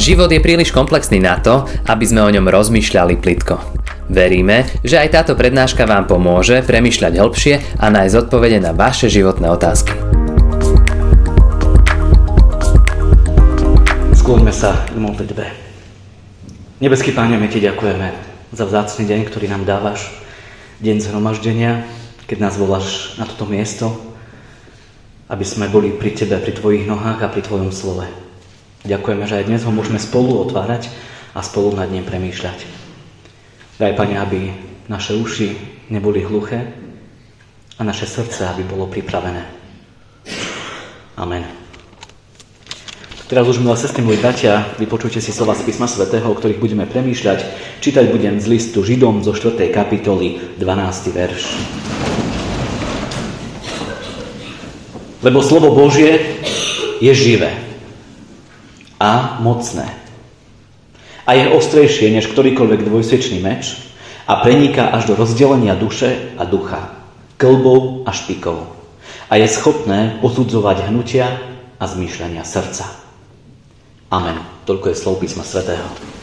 Život je príliš komplexný na to, aby sme o ňom rozmýšľali plitko. Veríme, že aj táto prednáška vám pomôže premýšľať hĺbšie a nájsť odpovede na vaše životné otázky. Skloňme sa k modlitbe. Nebeský Páne, my Ti ďakujeme za vzácný deň, ktorý nám dávaš, deň zhromaždenia, keď nás voláš na toto miesto, aby sme boli pri Tebe, pri Tvojich nohách a pri Tvojom slove. Ďakujeme, že aj dnes ho môžeme spolu otvárať a spolu nad ním premýšľať. Daj, Pane, aby naše uši neboli hluché a naše srdce, aby bolo pripravené. Amen. Teraz už, milé sestry, moji bratia, vypočujte si slova z písma svätého, o ktorých budeme premýšľať. Čítať budem z listu Židom zo 4. kapitoly, 12. verš. Lebo slovo Božie je živé a mocné. A je ostrejšie než ktorýkoľvek dvojsečný meč a preniká až do rozdelenia duše a ducha, klbov a špikov. A je schopné posudzovať hnutia a zmýšľania srdca. Amen. Toľko je slov písma svätého.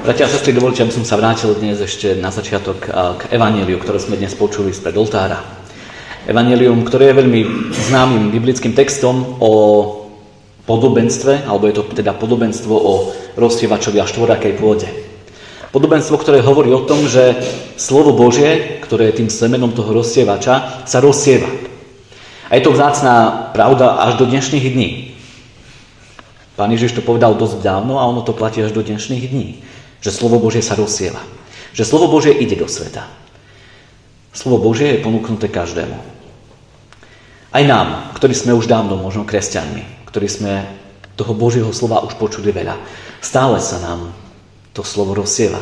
Bratia a sestry, dovolte, aby som sa vrátil dnes ešte na začiatok k evaníliu, ktoré sme dnes počuli spred oltára. Evanílium, ktoré je veľmi známym biblickým textom o podobenstve, alebo je to teda podobenstvo o rozsievačovi a štvorakej pôde. Podobenstvo, ktoré hovorí o tom, že slovo Božie, ktoré je tým semenom toho rozsievača, sa rozsieva. A je to vzácná pravda až do dnešných dní. Pán Ježiš to povedal dosť dávno a ono to platí až do dnešných dní. Že slovo Božie sa rozsieva. Že slovo Božie ide do sveta. Slovo Božie je ponúknuté každému. Aj nám, ktorí sme už dávno možno kresťanmi, ktorí sme toho Božieho slova už počuli veľa, stále sa nám to slovo rozsieva.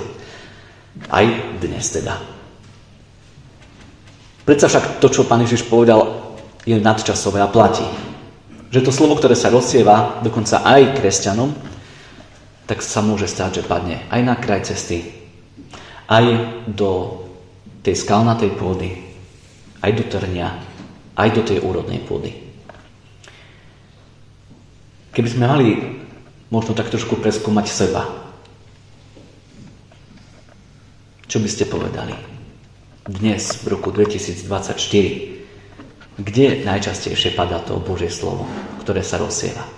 Aj dnes teda. Predsa však to, čo pán Ježiš povedal, je nadčasové a platí. Že to slovo, ktoré sa rozsieva dokonca aj kresťanom, tak sa môže stať, že padne aj na kraj cesty, aj do tej skalnatej pôdy, aj do trnia, aj do tej úrodnej pôdy. Keby sme mali možno tak trošku preskúmať seba, čo by ste povedali? Dnes, v roku 2024, kde najčastejšie padá to Božie slovo, ktoré sa rozsieva?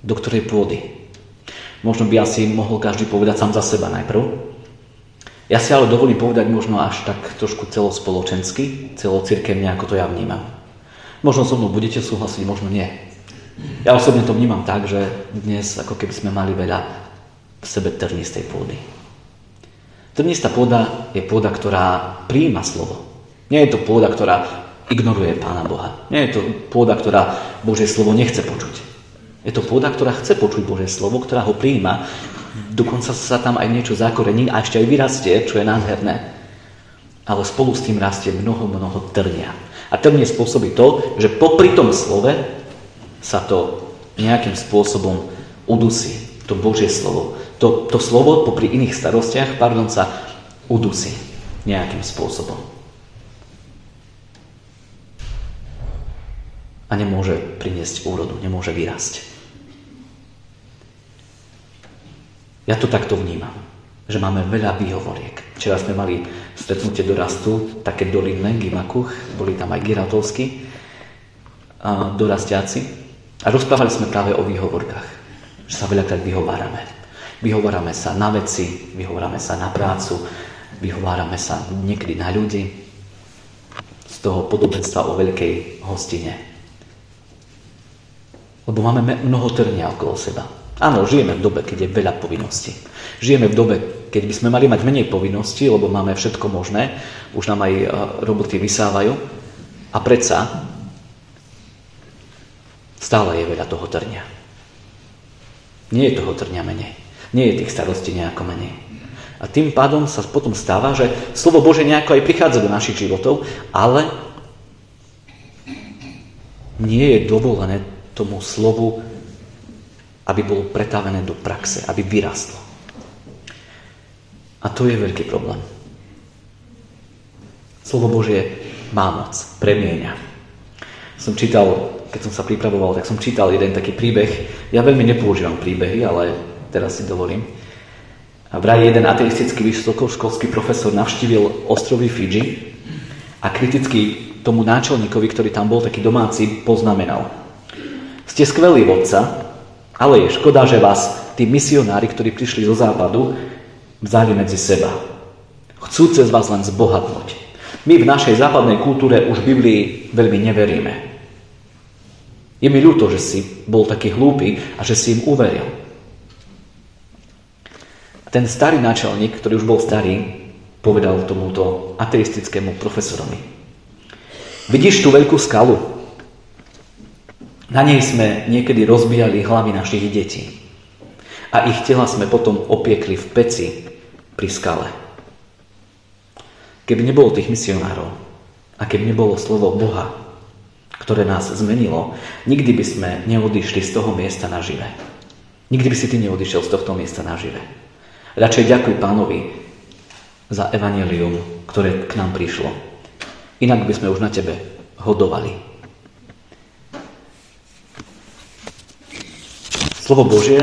Do ktorej pôdy. Možno by asi mohol každý povedať sám za seba najprv. Ja si ale dovolím povedať možno až tak trošku celospoločensky, celocirkevne, ako to ja vnímam. Možno so mnou budete súhlasiť, možno nie. Ja osobne to vnímam tak, že dnes ako keby sme mali veľa v sebe trnistej pôdy. Trnistá pôda je pôda, ktorá prijíma slovo. Nie je to pôda, ktorá ignoruje Pána Boha. Nie je to pôda, ktorá Božie slovo nechce počuť. Je to pôda, ktorá chce počuť Božie slovo, ktorá ho prijíma. Dokonca sa tam aj niečo zakorení a ešte aj vyrastie, čo je nádherné. Ale spolu s tým rastie mnoho, mnoho trnia. A trnie spôsobí to, že popri tom slove sa to nejakým spôsobom udusí. To Božie slovo. To, to slovo popri iných starostiach, pardon, sa udusí nejakým spôsobom. A nemôže priniesť úrodu, nemôže vyrásť. Ja to takto vnímam, že máme veľa výhovoriek. Včera sme mali stretnutie do rastu, také dolinné, Gimakuch, boli tam aj Giratovskí, a dorastiaci. A rozprávali sme práve o výhovorkách, že sa veľakrát vyhovárame. Vyhovárame sa na veci, vyhovárame sa na prácu, vyhovárame sa niekedy na ľudí z toho podobenstva o veľkej hostine. Lebo máme mnoho trnia okolo seba. Áno, žijeme v dobe, keď je veľa povinností. Žijeme v dobe, keď by sme mali mať menej povinností, lebo máme všetko možné, už nám aj e, roboty vysávajú. A predsa stále je veľa toho trňa. Nie je toho trňa menej. Nie je tých starostí nejako menej. A tým pádom sa potom stáva, že slovo Bože nejako aj prichádza do našich životov, ale nie je dovolené tomu slovu aby bolo pretavené do praxe, aby vyrastlo. A to je veľký problém. Slovo Božie má moc, premieňa. Som čítal, keď som sa pripravoval, tak som čítal jeden taký príbeh. Ja veľmi nepoužívam príbehy, ale teraz si dovolím. A vraj jeden ateistický vysokoškolský profesor navštívil ostrovy Fidži a kriticky tomu náčelníkovi, ktorý tam bol taký domáci, poznamenal. Ste skvelý vodca, ale je škoda, že vás tí misionári, ktorí prišli zo západu, vzali medzi seba. Chcú cez vás len zbohatnúť. My v našej západnej kultúre už Biblii veľmi neveríme. Je mi ľúto, že si bol taký hlúpy a že si im uveril. Ten starý náčelník, ktorý už bol starý, povedal tomuto ateistickému profesorovi. Vidíš tú veľkú skalu? Na nej sme niekedy rozbijali hlavy našich detí. A ich tela sme potom opiekli v peci pri skale. Keby nebolo tých misionárov a keby nebolo slovo Boha, ktoré nás zmenilo, nikdy by sme neodišli z toho miesta nažive. Nikdy by si ty neodišiel z tohto miesta nažive. Radšej ďakuj pánovi za evanelium, ktoré k nám prišlo. Inak by sme už na tebe hodovali. Slovo Božie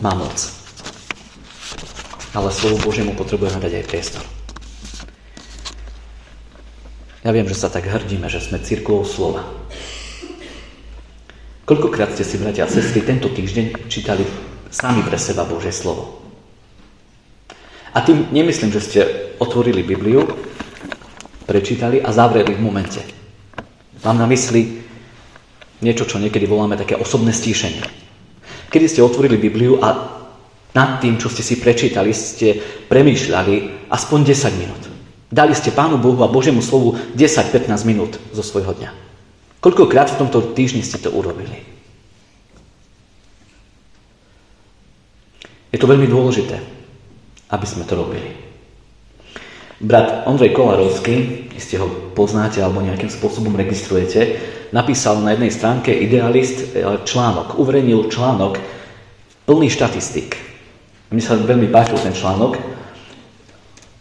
má moc. Ale slovo Božiemu potrebujeme dať aj priestor. Ja viem, že sa tak hrdíme, že sme církvou slova. Koľkokrát ste si, bratia a sestry, tento týždeň čítali sami pre seba Božie slovo? A tým nemyslím, že ste otvorili Bibliu, prečítali a zavreli v momente. Mám na mysli niečo, čo niekedy voláme také osobné stíšenie. Kedy ste otvorili Bibliu a nad tým, čo ste si prečítali, ste premýšľali aspoň 10 minút. Dali ste Pánu Bohu a Božiemu slovu 10-15 minút zo svojho dňa. Koľkokrát v tomto týždni ste to urobili? Je to veľmi dôležité aby sme to robili. Brat Ondrej Kolarovský, ste ho poznáte alebo nejakým spôsobom registrujete, napísal na jednej stránke Idealist e, článok, uverejnil článok plný štatistik. Mne sa veľmi páčil ten článok.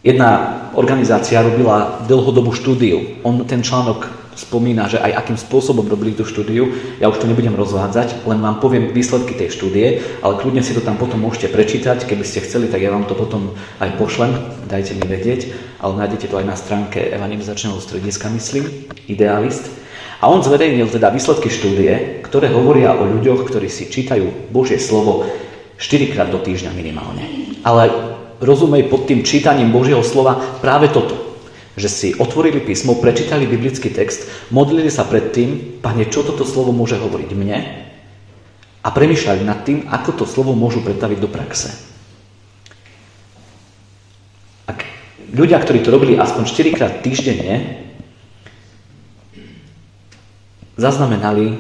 Jedna organizácia robila dlhodobú štúdiu. On ten článok spomína, že aj akým spôsobom robili tú štúdiu. Ja už to nebudem rozvádzať, len vám poviem výsledky tej štúdie, ale kľudne si to tam potom môžete prečítať. Keby ste chceli, tak ja vám to potom aj pošlem, dajte mi vedieť, ale nájdete to aj na stránke Evangelizačného strediska, myslím, Idealist. A on zverejnil teda výsledky štúdie, ktoré hovoria o ľuďoch, ktorí si čítajú Božie slovo 4 krát do týždňa minimálne. Ale rozumej pod tým čítaním Božieho slova práve toto že si otvorili písmo, prečítali biblický text, modlili sa pred tým, Pane, čo toto slovo môže hovoriť mne? A premýšľali nad tým, ako to slovo môžu pretaviť do praxe. Ak ľudia, ktorí to robili aspoň 4 krát týždenne, zaznamenali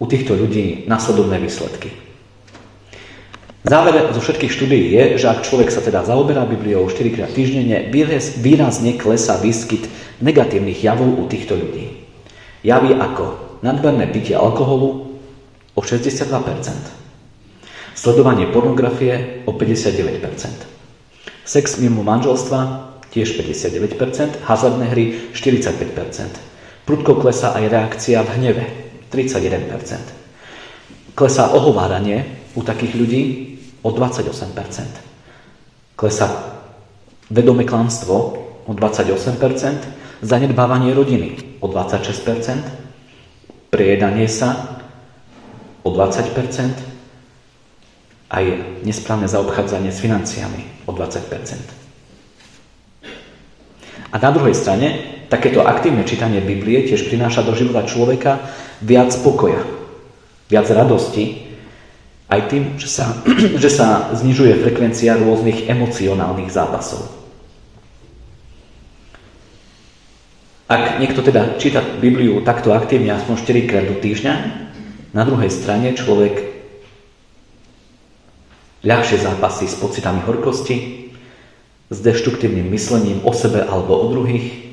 u týchto ľudí následovné výsledky. Záver zo všetkých štúdií je, že ak človek sa teda zaoberá Bibliou 4 krát týždenne, výrazne klesá výskyt negatívnych javov u týchto ľudí. Javy ako nadmerné pitie alkoholu o 62%, sledovanie pornografie o 59%, sex mimo manželstva tiež 59%, hazardné hry 45%, prudko klesá aj reakcia v hneve 31%, klesá ohováranie u takých ľudí o 28%. Klesá vedomé klamstvo o 28%, zanedbávanie rodiny o 26%, prijedanie sa o 20%, aj nesprávne zaobchádzanie s financiami o 20%. A na druhej strane, takéto aktívne čítanie Biblie tiež prináša do života človeka viac pokoja, viac radosti aj tým, že sa, že sa znižuje frekvencia rôznych emocionálnych zápasov. Ak niekto teda číta Bibliu takto aktívne aspoň 4 krát do týždňa, na druhej strane človek ľahšie zápasí s pocitami horkosti, s deštruktívnym myslením o sebe alebo o druhých,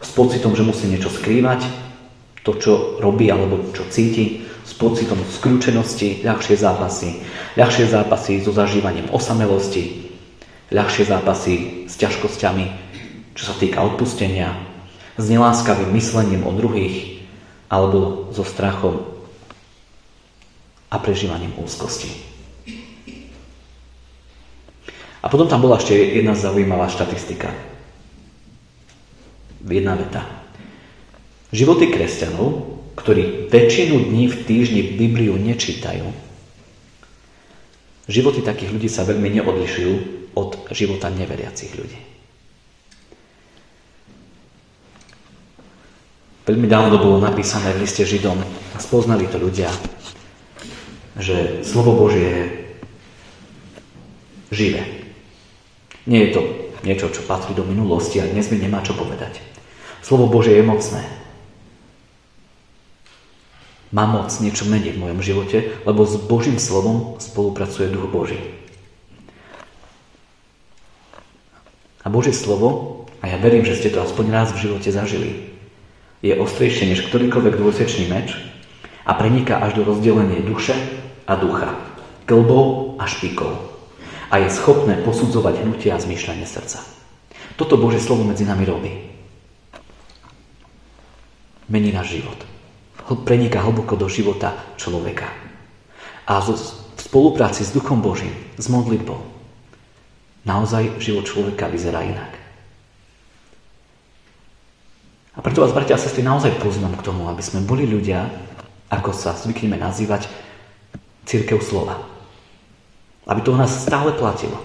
s pocitom, že musí niečo skrývať, to, čo robí alebo čo cíti, s pocitom skľúčenosti, ľahšie zápasy, ľahšie zápasy so zažívaním osamelosti, ľahšie zápasy s ťažkosťami čo sa týka odpustenia, s neláskavým myslením o druhých, alebo so strachom a prežívaním úzkosti. A potom tam bola ešte jedna zaujímavá štatistika. Jedna veta. Životy kresťanov, ktorí väčšinu dní v týždni Bibliu nečítajú, životy takých ľudí sa veľmi neodlišujú od života neveriacich ľudí. Veľmi dávno bolo napísané v liste Židom a spoznali to ľudia, že slovo Božie je živé. Nie je to niečo, čo patrí do minulosti a dnes mi nemá čo povedať. Slovo Božie je mocné. Má moc niečo meniť v mojom živote, lebo s Božím slovom spolupracuje Duch Boží. A Božie slovo, a ja verím, že ste to aspoň raz v živote zažili, je ostrejšie než ktorýkoľvek dvojsečný meč a preniká až do rozdelenia duše a ducha, klbov a špikov a je schopné posudzovať hnutia a zmýšľanie srdca. Toto Božie slovo medzi nami robí. Mení náš život. Preniká hlboko do života človeka. A v spolupráci s Duchom Božím, s modlitbou, naozaj život človeka vyzerá inak. A preto vás, bratia a sestry, naozaj poznám k tomu, aby sme boli ľudia, ako sa zvykneme nazývať, církev slova. Aby to o nás stále platilo.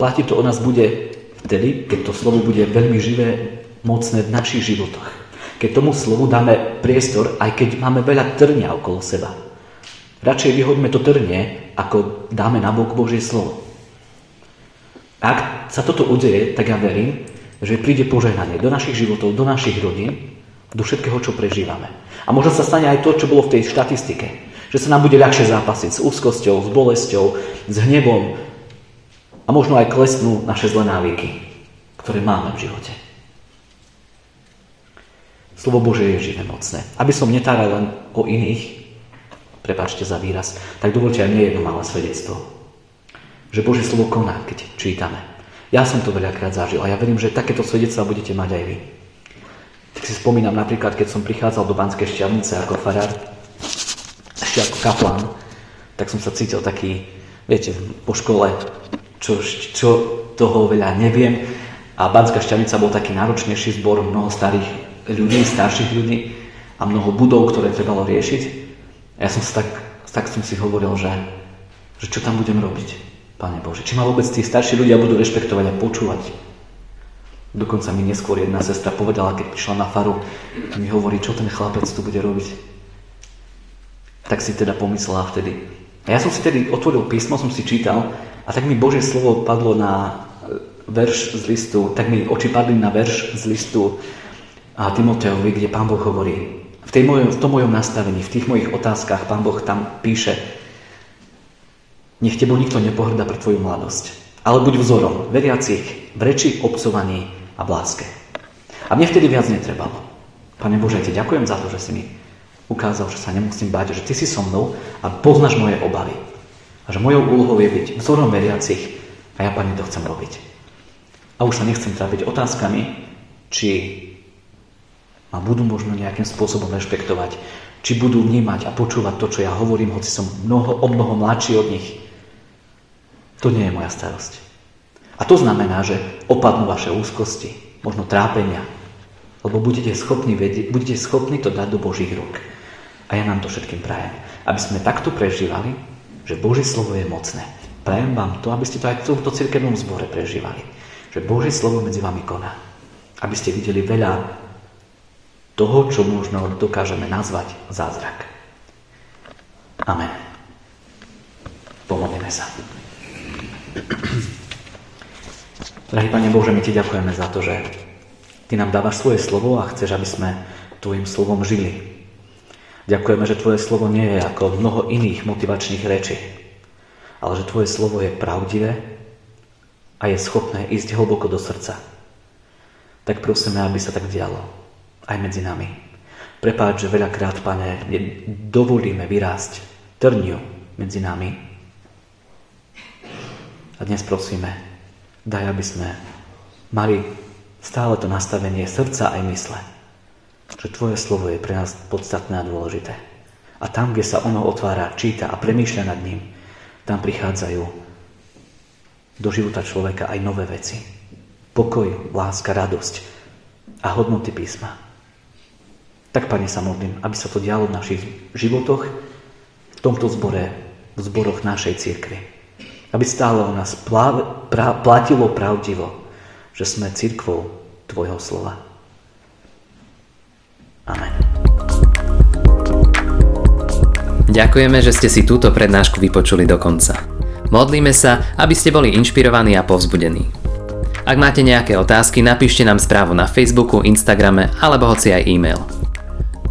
Platí to o nás bude vtedy, keď to slovo bude veľmi živé, mocné v našich životoch. Keď tomu slovu dáme priestor, aj keď máme veľa trňa okolo seba. Radšej vyhodme to trnie, ako dáme na bok Božie slovo. Ak sa toto udeje, tak ja verím, že príde požehnanie do našich životov, do našich rodín, do všetkého, čo prežívame. A možno sa stane aj to, čo bolo v tej štatistike. Že sa nám bude ľahšie zápasiť s úzkosťou, s bolesťou, s hnevom a možno aj klesnú naše zlé návyky, ktoré máme v živote. Slovo Bože je živé mocné. Aby som netáral len o iných, prepáčte za výraz, tak dovolte aj mne jedno malé svedectvo. Že Božie slovo koná, keď čítame. Ja som to veľakrát zažil a ja verím, že takéto svedectva budete mať aj vy. Tak si spomínam napríklad, keď som prichádzal do Banskej šťavnice ako farár, ešte ako kaplan, tak som sa cítil taký, viete, po škole, čo, čo toho veľa neviem. A Banská šťavnica bol taký náročnejší zbor, mnoho starých ľudí, starších ľudí a mnoho budov, ktoré trebalo riešiť. A ja som sa tak, tak som si hovoril, že, že čo tam budem robiť, Pane Bože. Či ma vôbec tí starší ľudia budú rešpektovať a počúvať. Dokonca mi neskôr jedna sestra povedala, keď prišla na faru, mi hovorí, čo ten chlapec tu bude robiť. Tak si teda pomyslela vtedy. A ja som si tedy otvoril písmo, som si čítal a tak mi Božie slovo padlo na e, verš z listu, tak mi oči padli na verš z listu a Timoteovi, kde Pán Boh hovorí. V, tej mojom, v tom mojom nastavení, v tých mojich otázkach Pán Boh tam píše Nech tebou nikto nepohrda pre tvoju mladosť, ale buď vzorom veriacich v reči, obcovaní a v láske. A mne vtedy viac netrebalo. Pane Bože, ti ďakujem za to, že si mi ukázal, že sa nemusím báť, že ty si so mnou a poznáš moje obavy. A že mojou úlohou je byť vzorom veriacich a ja, Pane, to chcem robiť. A už sa nechcem trápiť otázkami, či ma budú možno nejakým spôsobom rešpektovať, či budú vnímať a počúvať to, čo ja hovorím, hoci som mnoho, o mnoho mladší od nich. To nie je moja starosť. A to znamená, že opadnú vaše úzkosti, možno trápenia, lebo budete schopní, vedieť, budete schopní to dať do Božích rúk. A ja nám to všetkým prajem. Aby sme takto prežívali, že Božie slovo je mocné. Prajem vám to, aby ste to aj v tomto cirkevnom zbore prežívali. Že Božie slovo medzi vami koná. Aby ste videli veľa toho, čo možno dokážeme nazvať zázrak. Amen. Pomodlíme sa. Drahý Pane Bože, my Ti ďakujeme za to, že Ty nám dávaš svoje slovo a chceš, aby sme Tvojim slovom žili. Ďakujeme, že Tvoje slovo nie je ako mnoho iných motivačných rečí, ale že Tvoje slovo je pravdivé a je schopné ísť hlboko do srdca. Tak prosíme, aby sa tak dialo aj medzi nami. Prepáč, že veľakrát, Pane, dovolíme vyrásť trniu medzi nami. A dnes prosíme, daj, aby sme mali stále to nastavenie srdca aj mysle. Že tvoje slovo je pre nás podstatné a dôležité. A tam, kde sa ono otvára, číta a premýšľa nad ním, tam prichádzajú do života človeka aj nové veci. Pokoj, láska, radosť a hodnoty písma. Tak, Pane, sa modlím, aby sa to dialo v našich životoch, v tomto zbore, v zboroch našej církvy. Aby stále o nás plá, pra, platilo pravdivo, že sme církvou Tvojho slova. Amen. Ďakujeme, že ste si túto prednášku vypočuli do konca. Modlíme sa, aby ste boli inšpirovaní a povzbudení. Ak máte nejaké otázky, napíšte nám správu na Facebooku, Instagrame alebo hoci aj e-mail.